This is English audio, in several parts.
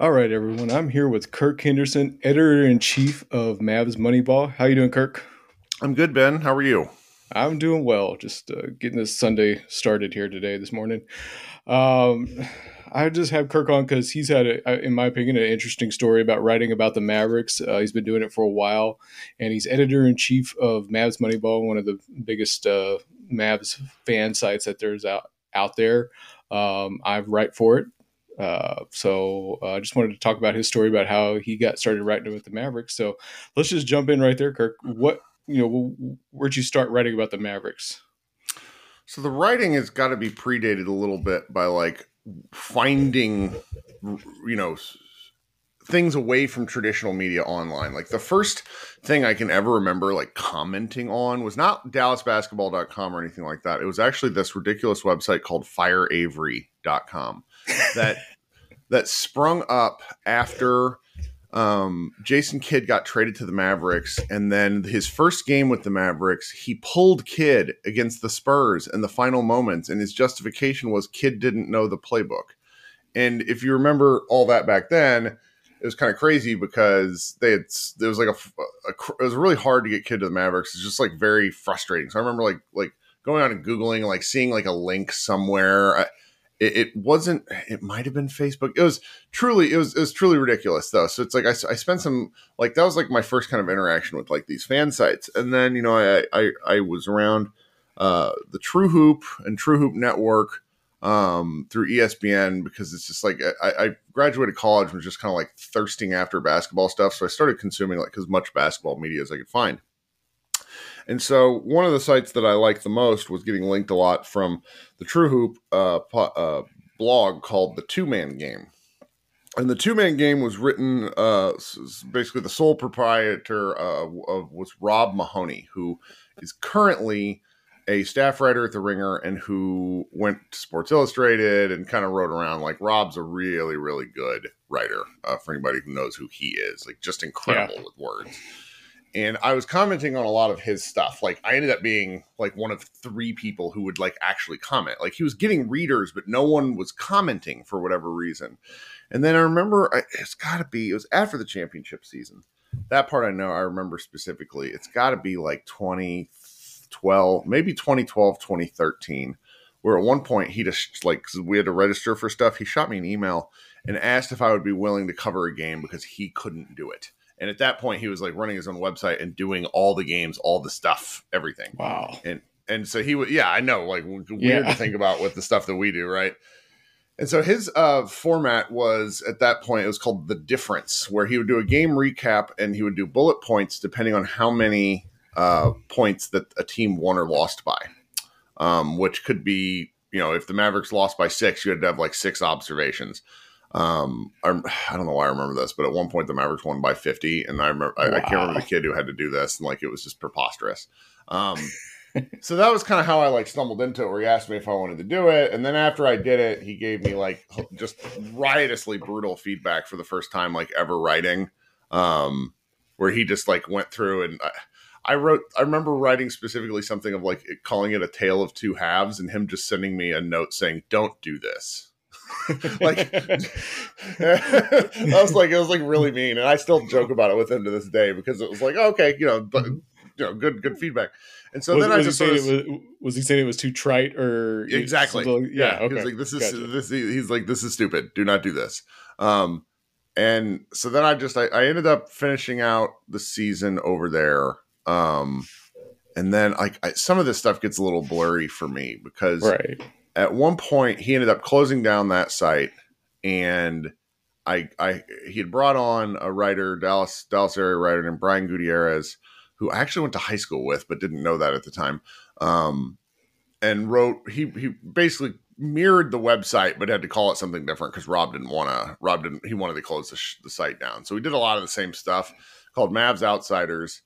All right, everyone. I'm here with Kirk Henderson, editor in chief of Mavs Moneyball. How you doing, Kirk? I'm good, Ben. How are you? I'm doing well. Just uh, getting this Sunday started here today, this morning. Um, I just have Kirk on because he's had, a, in my opinion, an interesting story about writing about the Mavericks. Uh, he's been doing it for a while, and he's editor in chief of Mavs Moneyball, one of the biggest uh, Mavs fan sites that there's out out there. Um, I write for it. Uh, so uh, I just wanted to talk about his story about how he got started writing with the Mavericks. So let's just jump in right there, Kirk. What you know, where'd you start writing about the Mavericks? So the writing has got to be predated a little bit by like finding, you know, things away from traditional media online. Like the first thing I can ever remember like commenting on was not dallasbasketball.com or anything like that. It was actually this ridiculous website called fireavery.com that that sprung up after um, Jason Kidd got traded to the Mavericks, and then his first game with the Mavericks, he pulled Kidd against the Spurs in the final moments, and his justification was Kidd didn't know the playbook. And if you remember all that back then, it was kind of crazy because they had there was like a, a, it was really hard to get Kidd to the Mavericks. It's just like very frustrating. So I remember like like going on and googling like seeing like a link somewhere. I, it, it wasn't. It might have been Facebook. It was truly. It was. It was truly ridiculous though. So it's like I, I spent some like that was like my first kind of interaction with like these fan sites, and then you know I I, I was around uh, the True Hoop and True Hoop Network um, through ESPN because it's just like I, I graduated college and was just kind of like thirsting after basketball stuff. So I started consuming like as much basketball media as I could find. And so one of the sites that I liked the most was getting linked a lot from the True Hoop uh, uh, blog called The Two Man Game. And the two man game was written, uh, basically, the sole proprietor uh, of was Rob Mahoney, who is currently a staff writer at The Ringer and who went to Sports Illustrated and kind of wrote around. Like, Rob's a really, really good writer uh, for anybody who knows who he is. Like, just incredible yeah. with words and I was commenting on a lot of his stuff. Like I ended up being like one of three people who would like actually comment. Like he was getting readers, but no one was commenting for whatever reason. And then I remember it's got to be it was after the championship season. That part I know I remember specifically. It's got to be like 2012, maybe 2012, 2013, where at one point he just like we had to register for stuff. He shot me an email and asked if I would be willing to cover a game because he couldn't do it and at that point, he was like running his own website and doing all the games, all the stuff, everything. Wow. And and so he was, yeah, I know, like weird yeah. to think about with the stuff that we do, right? And so his uh, format was at that point it was called the difference, where he would do a game recap and he would do bullet points depending on how many uh, points that a team won or lost by, um, which could be you know if the Mavericks lost by six, you had to have like six observations. Um, I, I, don't know why I remember this, but at one point the Mavericks won by 50, and I remember I, wow. I, can't remember the kid who had to do this, and like it was just preposterous. Um, so that was kind of how I like stumbled into it, where he asked me if I wanted to do it, and then after I did it, he gave me like just riotously brutal feedback for the first time like ever writing, um, where he just like went through and. I, I wrote I remember writing specifically something of like calling it a tale of two halves and him just sending me a note saying don't do this like I was like it was like really mean, and I still joke about it with him to this day because it was like okay, you know, but, you know, good good feedback. And so was, then was I just he was, was, he saying it was too trite or exactly? Like, yeah, yeah. Okay. He's like this is gotcha. this. He's like this is stupid. Do not do this. Um, and so then I just I, I ended up finishing out the season over there. Um, and then like I, some of this stuff gets a little blurry for me because right at one point he ended up closing down that site and I, I he had brought on a writer, Dallas Dallas area writer named Brian Gutierrez, who I actually went to high school with, but didn't know that at the time. Um, and wrote he he basically mirrored the website, but had to call it something different because Rob didn't want to. Rob didn't. He wanted to close the, sh- the site down, so we did a lot of the same stuff called Mavs Outsiders.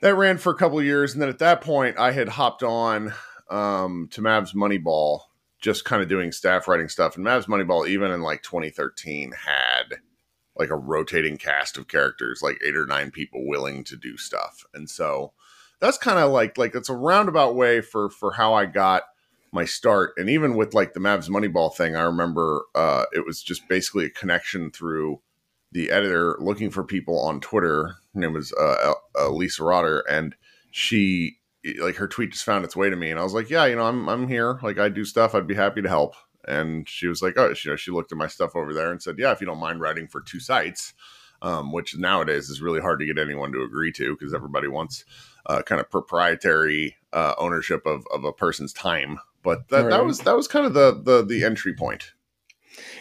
That ran for a couple years, and then at that point, I had hopped on um, to Mavs Moneyball, just kind of doing staff writing stuff. And Mavs Moneyball, even in like 2013, had like a rotating cast of characters, like eight or nine people willing to do stuff. And so that's kind of like like it's a roundabout way for for how I got my start. And even with like the Mavs Moneyball thing, I remember uh, it was just basically a connection through the editor looking for people on Twitter. Her name was uh, uh, Lisa Rotter, and she like her tweet just found its way to me, and I was like, yeah, you know, I'm I'm here. Like I do stuff. I'd be happy to help. And she was like, oh, you know, she looked at my stuff over there and said, yeah, if you don't mind writing for two sites, um, which nowadays is really hard to get anyone to agree to because everybody wants uh, kind of proprietary uh, ownership of, of a person's time. But that, right. that was that was kind of the the the entry point.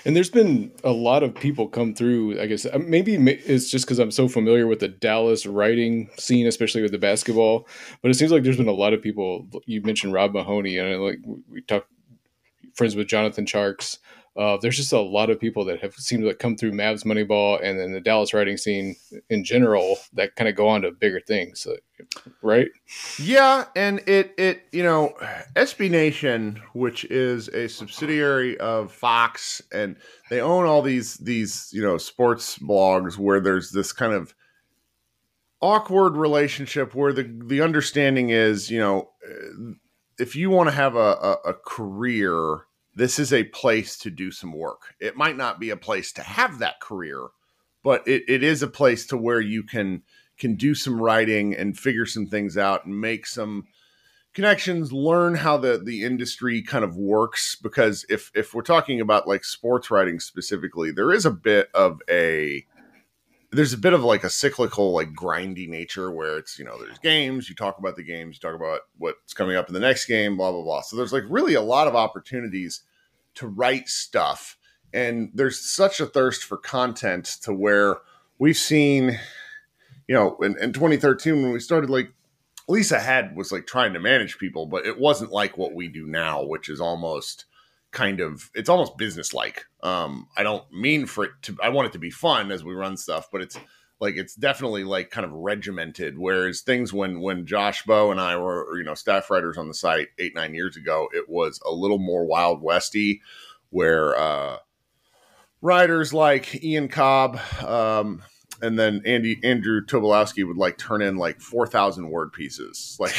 And there's been a lot of people come through. I guess uh, maybe it's just because I'm so familiar with the Dallas writing scene, especially with the basketball. But it seems like there's been a lot of people. You mentioned Rob Mahoney, and like we talked friends with Jonathan Tjarks. Uh, there's just a lot of people that have seemed to come through Mavs Moneyball and then the Dallas writing scene in general that kind of go on to bigger things, right? Yeah, and it it you know SB Nation, which is a subsidiary of Fox, and they own all these these you know sports blogs where there's this kind of awkward relationship where the the understanding is you know if you want to have a, a, a career this is a place to do some work. It might not be a place to have that career, but it, it is a place to where you can can do some writing and figure some things out and make some connections, learn how the the industry kind of works. Because if if we're talking about like sports writing specifically, there is a bit of a there's a bit of like a cyclical, like grindy nature where it's, you know, there's games, you talk about the games, you talk about what's coming up in the next game, blah, blah, blah. So there's like really a lot of opportunities to write stuff. And there's such a thirst for content to where we've seen, you know, in, in 2013 when we started, like Lisa had was like trying to manage people, but it wasn't like what we do now, which is almost kind of it's almost business like. Um, I don't mean for it to I want it to be fun as we run stuff, but it's like it's definitely like kind of regimented. Whereas things when when Josh Bowe and I were you know staff writers on the site eight nine years ago, it was a little more wild westy, where uh, writers like Ian Cobb, um, and then Andy Andrew Tobolowsky would like turn in like four thousand word pieces, like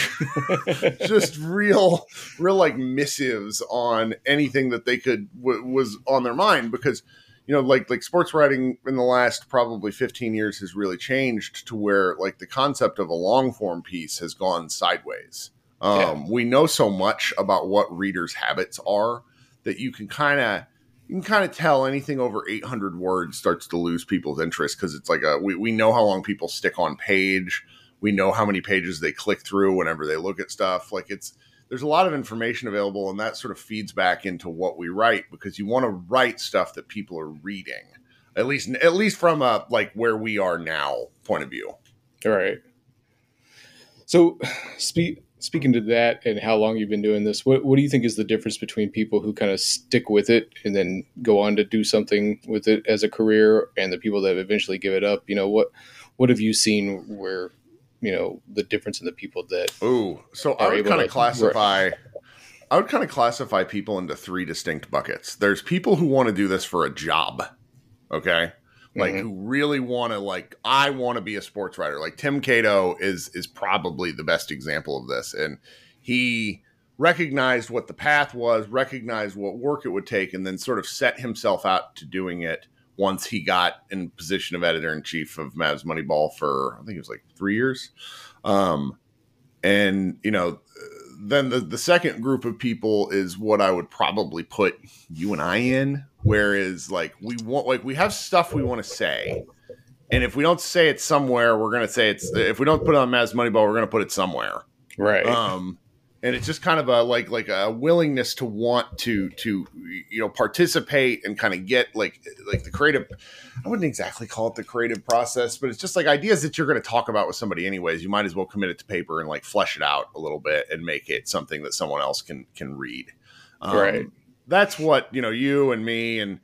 just real, real like missives on anything that they could w- was on their mind because you know like like sports writing in the last probably 15 years has really changed to where like the concept of a long form piece has gone sideways um, yeah. we know so much about what readers habits are that you can kind of you can kind of tell anything over 800 words starts to lose people's interest because it's like a we, we know how long people stick on page. We know how many pages they click through whenever they look at stuff. Like it's there's a lot of information available and that sort of feeds back into what we write because you want to write stuff that people are reading at least at least from a like where we are now point of view. All right. So speak speaking to that and how long you've been doing this, what, what do you think is the difference between people who kind of stick with it and then go on to do something with it as a career and the people that eventually give it up? You know, what what have you seen where, you know, the difference in the people that Ooh, so I would kind of classify I would kind of classify people into three distinct buckets. There's people who want to do this for a job. Okay? Like mm-hmm. who really want to like I want to be a sports writer. Like Tim Cato is is probably the best example of this, and he recognized what the path was, recognized what work it would take, and then sort of set himself out to doing it once he got in position of editor in chief of Mavs Moneyball for I think it was like three years. Um, and you know, then the, the second group of people is what I would probably put you and I in. Whereas, like, we want, like, we have stuff we want to say. And if we don't say it somewhere, we're going to say it's, if we don't put it on Mavs Moneyball, we're going to put it somewhere. Right. Um, and it's just kind of a like like a willingness to want to to you know participate and kind of get like like the creative i wouldn't exactly call it the creative process but it's just like ideas that you're going to talk about with somebody anyways you might as well commit it to paper and like flesh it out a little bit and make it something that someone else can can read um, right that's what you know you and me and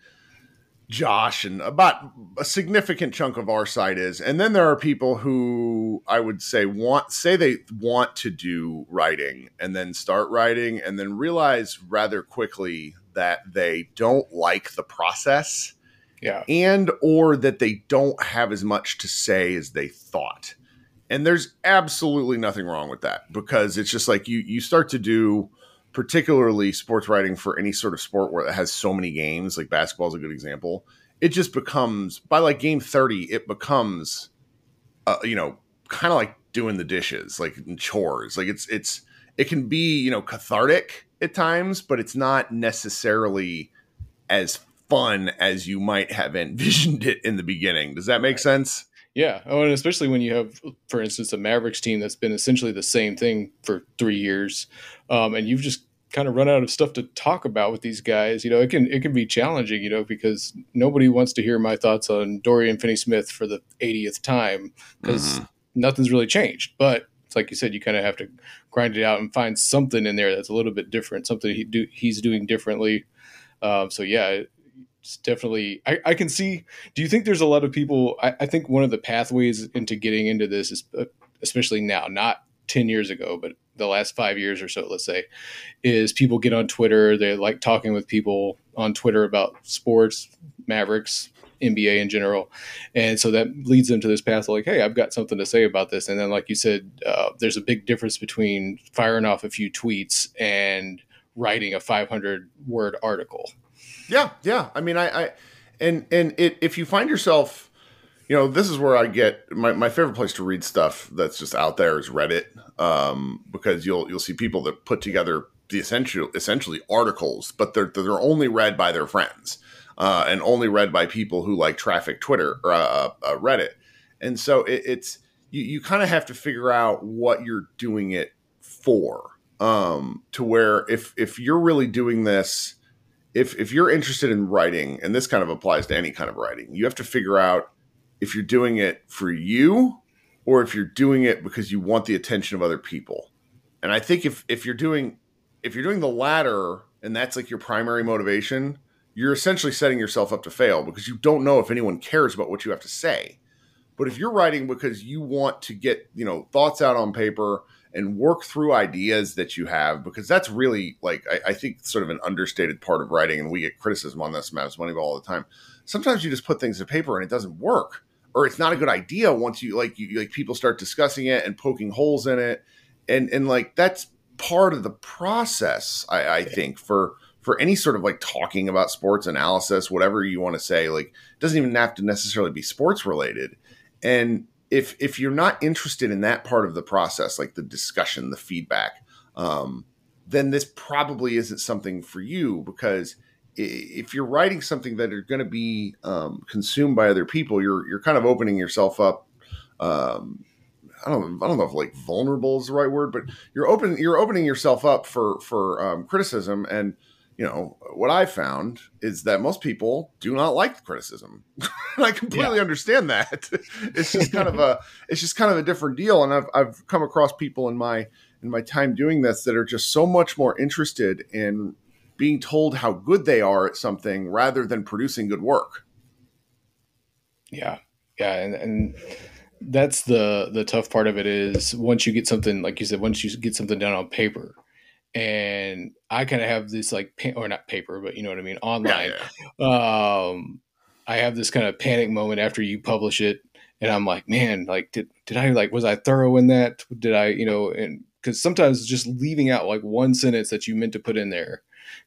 Josh and about a significant chunk of our side is. And then there are people who I would say want say they want to do writing and then start writing and then realize rather quickly that they don't like the process. Yeah. And or that they don't have as much to say as they thought. And there's absolutely nothing wrong with that because it's just like you you start to do particularly sports writing for any sort of sport where it has so many games, like basketball is a good example. It just becomes by like game thirty, it becomes, uh, you know, kind of like doing the dishes, like chores. Like it's it's it can be you know cathartic at times, but it's not necessarily as fun as you might have envisioned it in the beginning. Does that make right. sense? Yeah. Oh, and especially when you have, for instance, a Mavericks team that's been essentially the same thing for three years, um, and you've just kind of run out of stuff to talk about with these guys. You know, it can it can be challenging. You know, because nobody wants to hear my thoughts on Dorian Finney-Smith for the 80th time because mm-hmm. nothing's really changed. But it's like you said, you kind of have to grind it out and find something in there that's a little bit different, something he do he's doing differently. Um, so yeah, it's definitely I, I, can see do you think there's a lot of people I, I, think one of the pathways into getting into this is uh, especially now not 10 years ago but the last five years or so let's say is people get on twitter they like talking with people on twitter about sports mavericks nba in general. And so that leads them to this path like hey i've got something to say about this. And then like you said uh, there's a big difference between firing off a few tweets and writing a 500 word article yeah, yeah. I mean, I, I and and it, if you find yourself, you know, this is where I get my, my favorite place to read stuff that's just out there is Reddit, um, because you'll you'll see people that put together the essential essentially articles, but they're they're only read by their friends, uh, and only read by people who like traffic Twitter or uh, uh, Reddit, and so it, it's you you kind of have to figure out what you're doing it for, um, to where if if you're really doing this if if you're interested in writing, and this kind of applies to any kind of writing, you have to figure out if you're doing it for you or if you're doing it because you want the attention of other people. And I think if if you're doing if you're doing the latter and that's like your primary motivation, you're essentially setting yourself up to fail because you don't know if anyone cares about what you have to say. But if you're writing because you want to get, you know, thoughts out on paper and work through ideas that you have because that's really like I, I, think sort of an understated part of writing and we get criticism on this Mavs Moneyball all the time. Sometimes you just put things to paper and it doesn't work or it's not a good idea once you like you like people start discussing it and poking holes in it. And and like that's part of the process I, I think for for any sort of like talking about sports analysis whatever you want to say like doesn't even have to necessarily be sports related. And if if you're not interested in that part of the process, like the discussion, the feedback, um, then this probably isn't something for you because if you're writing something that are going to be um, consumed by other people, you're you're kind of opening yourself up. Um, I don't I don't know if like vulnerable is the right word, but you're open you're opening yourself up for for um, criticism and you know, what I found is that most people do not like the criticism. and I completely yeah. understand that. it's just kind of a it's just kind of a different deal. And I've I've come across people in my in my time doing this that are just so much more interested in being told how good they are at something rather than producing good work. Yeah. Yeah. And, and that's the the tough part of it is once you get something like you said, once you get something down on paper, and I kind of have this like or not paper, but you know what I mean, online. Yeah, yeah. Um, I have this kind of panic moment after you publish it, and I'm like, man, like did did I like was I thorough in that? Did I you know and because sometimes just leaving out like one sentence that you meant to put in there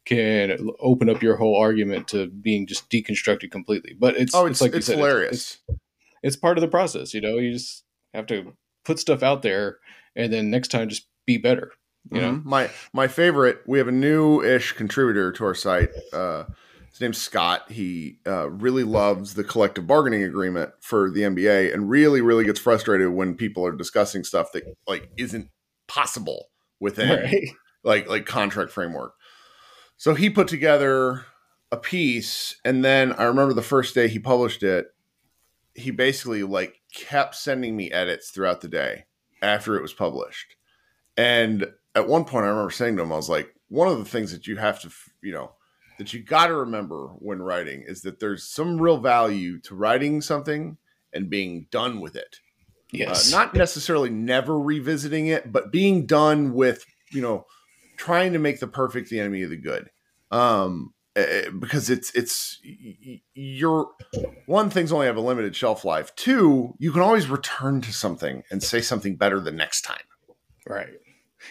can open up your whole argument to being just deconstructed completely. But it's oh, it's, it's like it's said, hilarious. It's, it's part of the process, you know. You just have to put stuff out there, and then next time just be better. You mm-hmm. my my favorite. We have a new-ish contributor to our site. Uh, his name's Scott. He uh, really loves the collective bargaining agreement for the NBA, and really, really gets frustrated when people are discussing stuff that like isn't possible within right. like like contract framework. So he put together a piece, and then I remember the first day he published it. He basically like kept sending me edits throughout the day after it was published, and at one point, I remember saying to him, I was like, one of the things that you have to, you know, that you got to remember when writing is that there's some real value to writing something and being done with it. Uh, yes. Uh, not necessarily never revisiting it, but being done with, you know, trying to make the perfect the enemy of the good. Um, eh, eh, because it's it's your one things only have a limited shelf life. Two, you can always return to something and say something better the next time. Right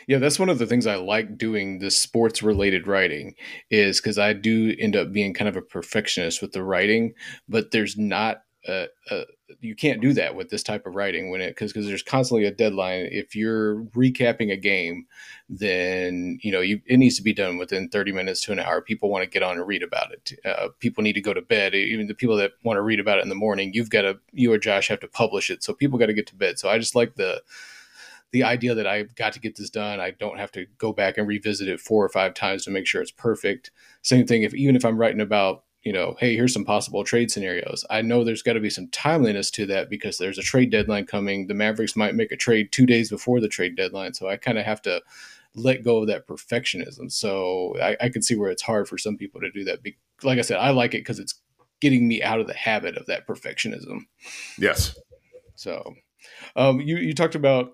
Yeah, that's one of the things I like doing the sports related writing is because I do end up being kind of a perfectionist with the writing, but there's not a, a you can't do that with this type of writing when it because because there's constantly a deadline. If you're recapping a game, then you know you, it needs to be done within 30 minutes to an hour. People want to get on and read about it. Uh, people need to go to bed. Even the people that want to read about it in the morning, you've got to you or Josh have to publish it, so people got to get to bed. So I just like the the idea that I've got to get this done. I don't have to go back and revisit it four or five times to make sure it's perfect. Same thing if even if I'm writing about, you know, hey, here's some possible trade scenarios. I know there's got to be some timeliness to that because there's a trade deadline coming. The Mavericks might make a trade two days before the trade deadline. So I kind of have to let go of that perfectionism. So I, I can see where it's hard for some people to do that. Like I said, I like it because it's getting me out of the habit of that perfectionism. Yes. So um, you, you talked about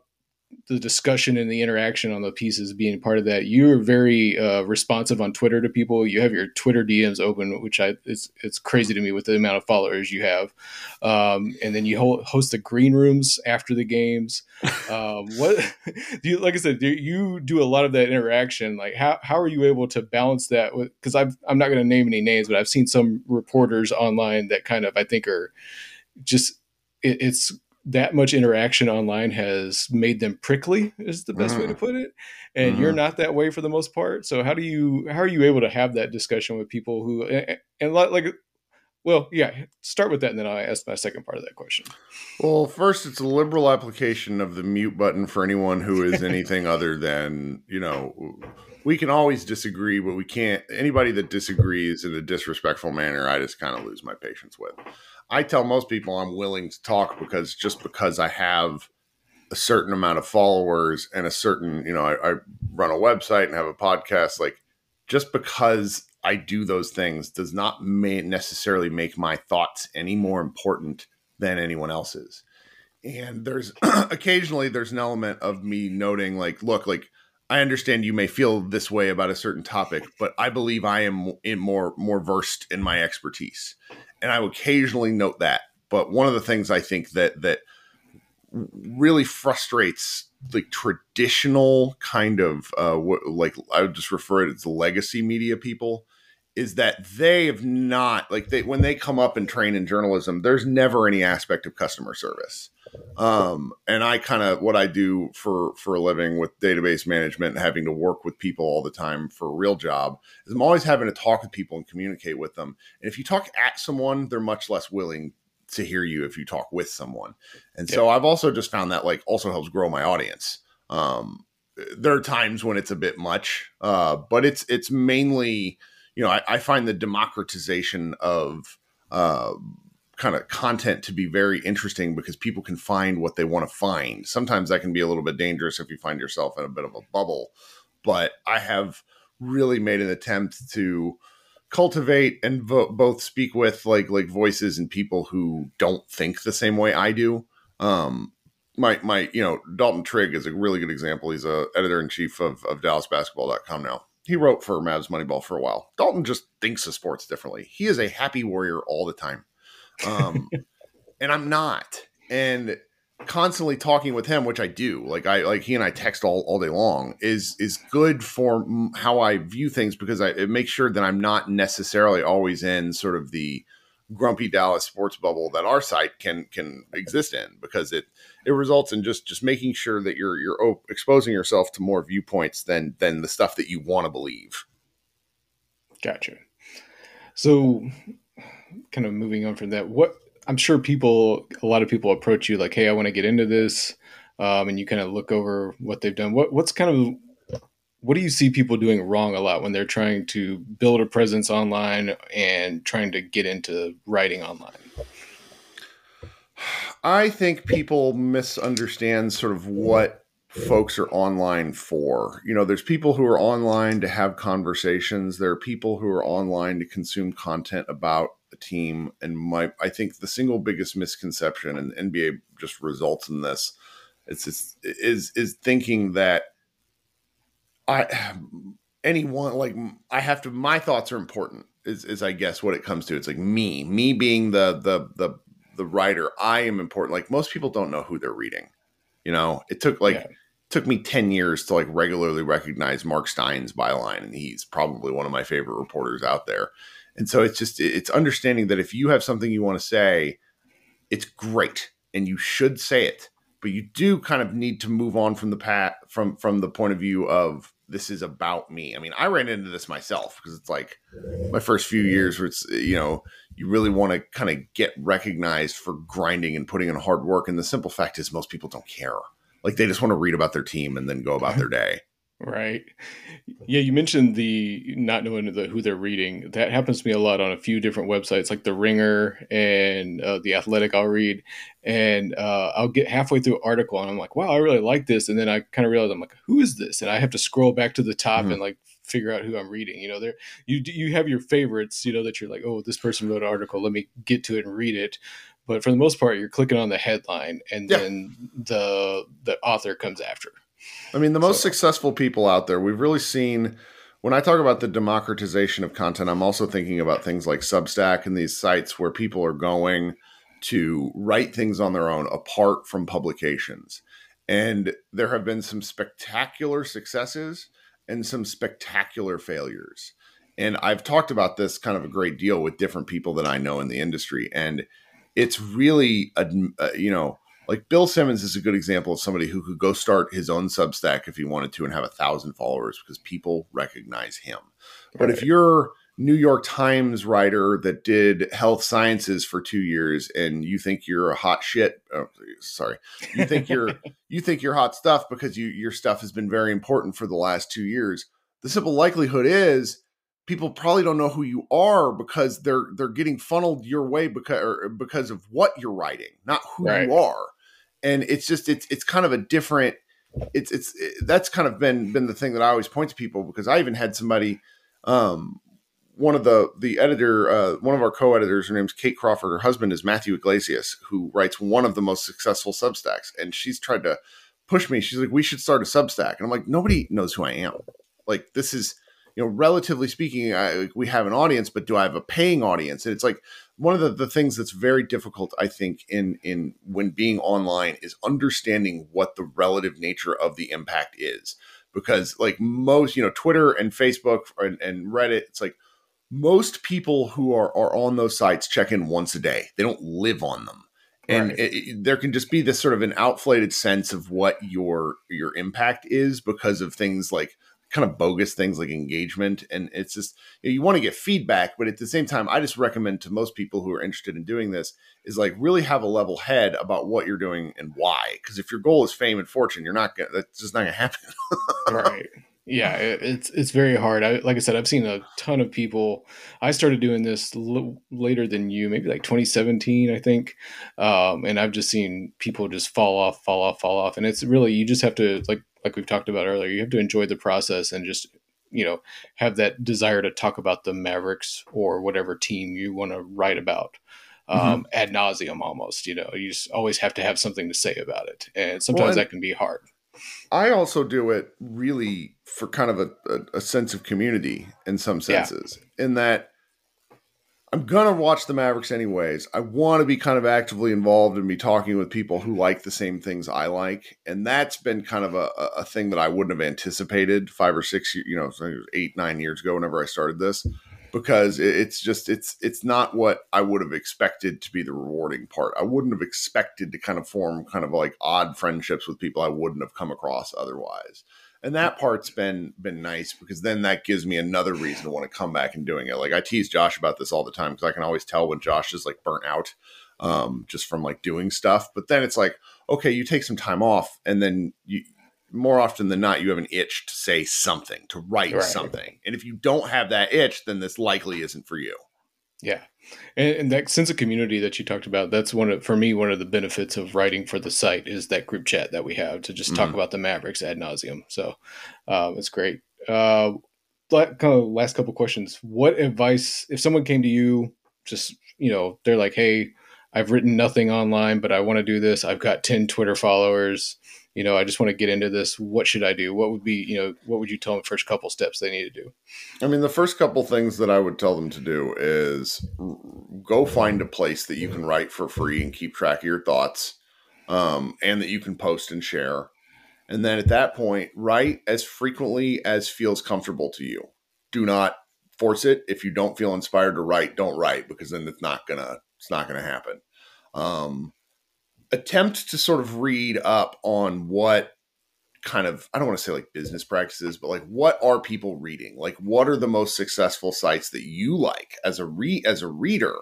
the discussion and the interaction on the pieces being part of that. You're very uh, responsive on Twitter to people. You have your Twitter DMs open, which I it's it's crazy to me with the amount of followers you have. Um, and then you host the green rooms after the games. Um, what do you like? I said, do you do a lot of that interaction. Like how how are you able to balance that? Because I've I'm not going to name any names, but I've seen some reporters online that kind of I think are just it, it's that much interaction online has made them prickly is the best mm. way to mm-hmm. put it and mm. you're mm-hmm. not that way for the most part so how do you how are you able to have that discussion with people who and, and like well yeah start with that and then i'll ask my second part of that question well first it's a liberal application of the mute button for anyone who is anything other than you know we can always disagree but we can't anybody that disagrees in a disrespectful manner i just kind of lose my patience with I tell most people I'm willing to talk because just because I have a certain amount of followers and a certain, you know, I, I run a website and have a podcast, like just because I do those things does not may necessarily make my thoughts any more important than anyone else's. And there's occasionally there's an element of me noting like, look, like I understand you may feel this way about a certain topic, but I believe I am in more more versed in my expertise and I occasionally note that. But one of the things I think that that really frustrates the traditional kind of uh, like I would just refer it as legacy media people is that they have not like they when they come up and train in journalism, there's never any aspect of customer service. Um, and I kind of what I do for for a living with database management and having to work with people all the time for a real job is I'm always having to talk with people and communicate with them. And if you talk at someone, they're much less willing to hear you if you talk with someone. And so I've also just found that like also helps grow my audience. Um, there are times when it's a bit much, uh, but it's it's mainly you know I, I find the democratization of uh, kind of content to be very interesting because people can find what they want to find. Sometimes that can be a little bit dangerous if you find yourself in a bit of a bubble. But I have really made an attempt to cultivate and vo- both speak with like like voices and people who don't think the same way I do. Um, my my you know Dalton Trigg is a really good example. He's a editor in chief of of DallasBasketball.com now. He wrote for Mavs Moneyball for a while. Dalton just thinks of sports differently. He is a happy warrior all the time. Um, and I'm not. And constantly talking with him, which I do, like I like he and I text all, all day long, is is good for how I view things because I, it makes sure that I'm not necessarily always in sort of the grumpy Dallas sports bubble that our site can can exist in because it it results in just just making sure that you're you're op- exposing yourself to more viewpoints than than the stuff that you want to believe. Gotcha. So kind of moving on from that, what I'm sure people, a lot of people approach you like, "Hey, I want to get into this," um, and you kind of look over what they've done. What what's kind of what do you see people doing wrong a lot when they're trying to build a presence online and trying to get into writing online? I think people misunderstand sort of what folks are online for. You know, there's people who are online to have conversations. There are people who are online to consume content about a team. And my, I think the single biggest misconception, and NBA just results in this, it's just, is is thinking that I anyone like I have to. My thoughts are important. Is, is I guess what it comes to. It's like me, me being the the the the writer. I am important. Like most people don't know who they're reading. You know, it took like. Yeah took me 10 years to like regularly recognize Mark Stein's byline, and he's probably one of my favorite reporters out there. And so it's just it's understanding that if you have something you want to say, it's great and you should say it, but you do kind of need to move on from the pat from from the point of view of this is about me. I mean, I ran into this myself because it's like my first few years where it's you know you really want to kind of get recognized for grinding and putting in hard work, and the simple fact is most people don't care. Like they just want to read about their team and then go about their day. Right. Yeah, you mentioned the not knowing the, who they're reading. That happens to me a lot on a few different websites, like the Ringer and uh, the Athletic. I'll read, and uh, I'll get halfway through an article, and I'm like, "Wow, I really like this," and then I kind of realize I'm like, "Who is this?" And I have to scroll back to the top mm-hmm. and like figure out who I'm reading. You know, there you you have your favorites. You know that you're like, "Oh, this person wrote an article. Let me get to it and read it." But for the most part, you're clicking on the headline, and yeah. then the the author comes after. I mean, the most so. successful people out there, we've really seen. When I talk about the democratization of content, I'm also thinking about things like Substack and these sites where people are going to write things on their own apart from publications. And there have been some spectacular successes and some spectacular failures. And I've talked about this kind of a great deal with different people that I know in the industry. And it's really, a, uh, you know, like Bill Simmons is a good example of somebody who could go start his own Substack if he wanted to and have a thousand followers because people recognize him. Right. But if you're New York Times writer that did health sciences for two years and you think you're a hot shit, oh, sorry, you think you're you think you're hot stuff because you your stuff has been very important for the last two years. The simple likelihood is people probably don't know who you are because they're they're getting funneled your way because because of what you're writing, not who right. you are and it's just it's it's kind of a different it's it's it, that's kind of been been the thing that I always point to people because I even had somebody um one of the the editor uh, one of our co-editors her name's Kate Crawford her husband is Matthew Yglesias who writes one of the most successful substacks and she's tried to push me. She's like we should start a substack. And I'm like nobody knows who I am. Like this is you know relatively speaking I, we have an audience but do I have a paying audience? And it's like one of the, the things that's very difficult i think in in when being online is understanding what the relative nature of the impact is. Because like most you know twitter and facebook and, and reddit it's like most people who are are on those sites check in once a day. They don't live on them. And right. it, it, there can just be this sort of an outflated sense of what your your impact is because of things like kind of bogus things like engagement and it's just you, know, you want to get feedback but at the same time i just recommend to most people who are interested in doing this is like really have a level head about what you're doing and why because if your goal is fame and fortune you're not gonna that's just not gonna happen. Right. Yeah it, it's it's very hard. I, like i said i've seen a ton of people i started doing this l- later than you maybe like 2017 i think um, and i've just seen people just fall off fall off fall off and it's really you just have to like like we've talked about earlier, you have to enjoy the process and just you know have that desire to talk about the Mavericks or whatever team you want to write about um, mm-hmm. ad nauseum almost. You know, you just always have to have something to say about it, and sometimes well, and that can be hard. I also do it really for kind of a, a, a sense of community in some senses, yeah. in that I'm gonna watch the Mavericks anyways. I want to be kind of actively involved and be talking with people who like the same things I like, and that's been kind of a, a thing that I wouldn't have anticipated five or six, you know, eight nine years ago whenever I started this, because it's just it's it's not what I would have expected to be the rewarding part. I wouldn't have expected to kind of form kind of like odd friendships with people I wouldn't have come across otherwise and that part's been been nice because then that gives me another reason to want to come back and doing it. Like i tease josh about this all the time because i can always tell when josh is like burnt out um, just from like doing stuff. But then it's like okay you take some time off and then you more often than not you have an itch to say something to write right. something. And if you don't have that itch then this likely isn't for you yeah. And, and, that sense of community that you talked about that's one of for me one of the benefits of writing for the site is that group chat that we have to just talk mm. about the mavericks ad nauseum. So um, it's great. Uh, kind of last couple questions. What advice if someone came to you just you know they're like hey i've written nothing online but i want to do this. I've got 10 twitter followers you know, I just want to get into this. What should I do? What would be, you know, what would you tell them first couple steps they need to do? I mean, the first couple things that I would tell them to do is go find a place that you can write for free and keep track of your thoughts, um, and that you can post and share. And then at that point, write as frequently as feels comfortable to you. Do not force it. If you don't feel inspired to write, don't write because then it's not gonna it's not gonna happen. Um, attempt to sort of read up on what kind of I don't want to say like business practices, but like what are people reading? Like what are the most successful sites that you like as a re as a reader?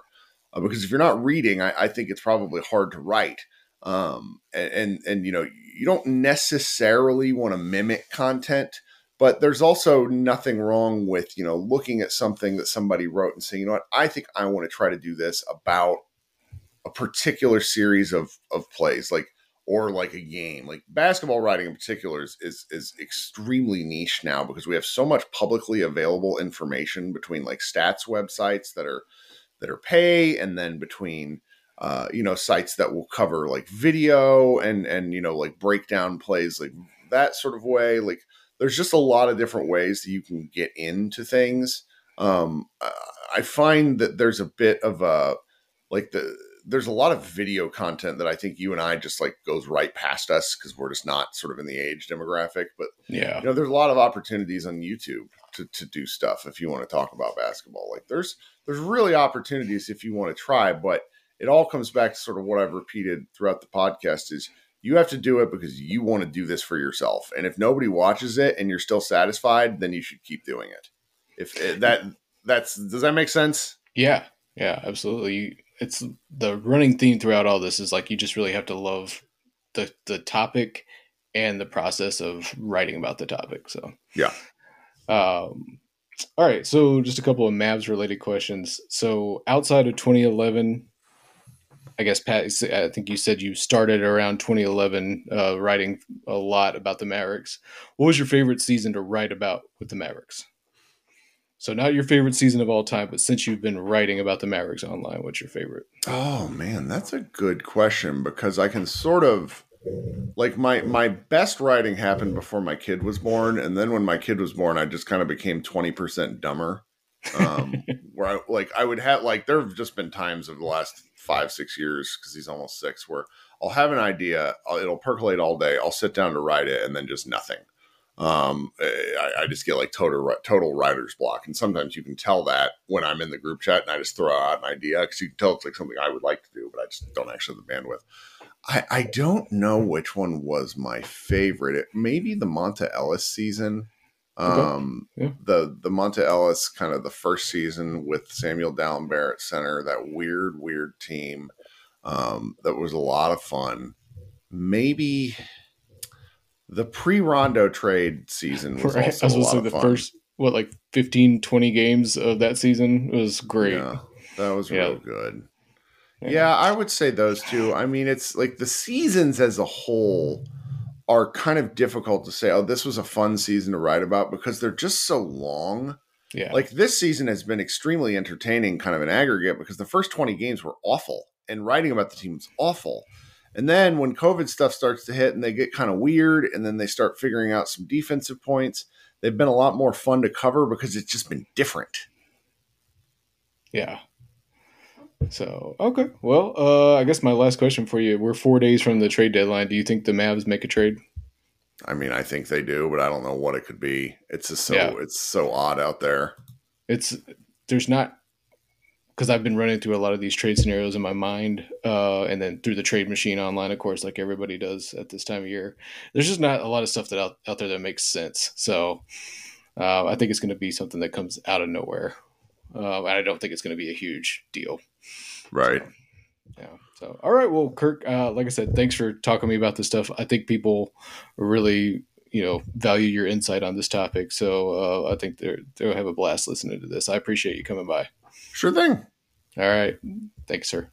Uh, because if you're not reading, I, I, think it's probably hard to write. Um, and, and and you know you don't necessarily want to mimic content, but there's also nothing wrong with you know looking at something that somebody wrote and saying, you know what, I think I want to try to do this about a particular series of of plays. Like or like a game. Like basketball writing in particular is, is, is extremely niche now because we have so much publicly available information between like stats websites that are that are pay and then between uh, you know sites that will cover like video and and you know like breakdown plays like that sort of way like there's just a lot of different ways that you can get into things um i find that there's a bit of a like the there's a lot of video content that I think you and I just like goes right past us because we're just not sort of in the age demographic. But yeah, you know, there's a lot of opportunities on YouTube to, to do stuff if you want to talk about basketball. Like there's there's really opportunities if you want to try, but it all comes back to sort of what I've repeated throughout the podcast is you have to do it because you want to do this for yourself. And if nobody watches it and you're still satisfied, then you should keep doing it. If eh, that that's does that make sense? Yeah. Yeah, absolutely it's the running theme throughout all this is like you just really have to love the the topic and the process of writing about the topic. So yeah. Um, all right, so just a couple of Mavs related questions. So outside of 2011, I guess Pat, I think you said you started around 2011, uh, writing a lot about the Mavericks. What was your favorite season to write about with the Mavericks? So not your favorite season of all time, but since you've been writing about the Mavericks online, what's your favorite? Oh man, that's a good question because I can sort of like my my best writing happened before my kid was born, and then when my kid was born, I just kind of became twenty percent dumber. Um, where I like I would have like there have just been times of the last five six years because he's almost six where I'll have an idea, I'll, it'll percolate all day, I'll sit down to write it, and then just nothing um, I, I, just get like total total writer's block, and sometimes you can tell that when I'm in the group chat and I just throw out an idea because you can tell it's like something I would like to do, but I just don't actually have the bandwidth. I, I don't know which one was my favorite. It maybe the Monta Ellis season. Um, okay. yeah. the the Monta Ellis kind of the first season with Samuel Dalembert center, that weird weird team. Um, that was a lot of fun. Maybe the pre Rondo trade season was right. also I was a lot of the fun. first what like 15 20 games of that season was great. Yeah, that was yeah. real good. Yeah. yeah, I would say those two. I mean, it's like the seasons as a whole are kind of difficult to say, oh, this was a fun season to write about because they're just so long. Yeah. Like this season has been extremely entertaining, kind of an aggregate, because the first 20 games were awful and writing about the team was awful. And then when COVID stuff starts to hit and they get kind of weird and then they start figuring out some defensive points, they've been a lot more fun to cover because it's just been different. Yeah. So, okay. Well, uh, I guess my last question for you. We're four days from the trade deadline. Do you think the Mavs make a trade? I mean, I think they do, but I don't know what it could be. It's just so yeah. it's so odd out there. It's there's not because I've been running through a lot of these trade scenarios in my mind, uh, and then through the trade machine online, of course, like everybody does at this time of year. There's just not a lot of stuff that out, out there that makes sense. So uh, I think it's going to be something that comes out of nowhere, uh, and I don't think it's going to be a huge deal. Right. So, yeah. So all right. Well, Kirk, uh, like I said, thanks for talking to me about this stuff. I think people really you know value your insight on this topic. So uh, I think they're they'll have a blast listening to this. I appreciate you coming by. Sure thing. All right. Thanks, sir.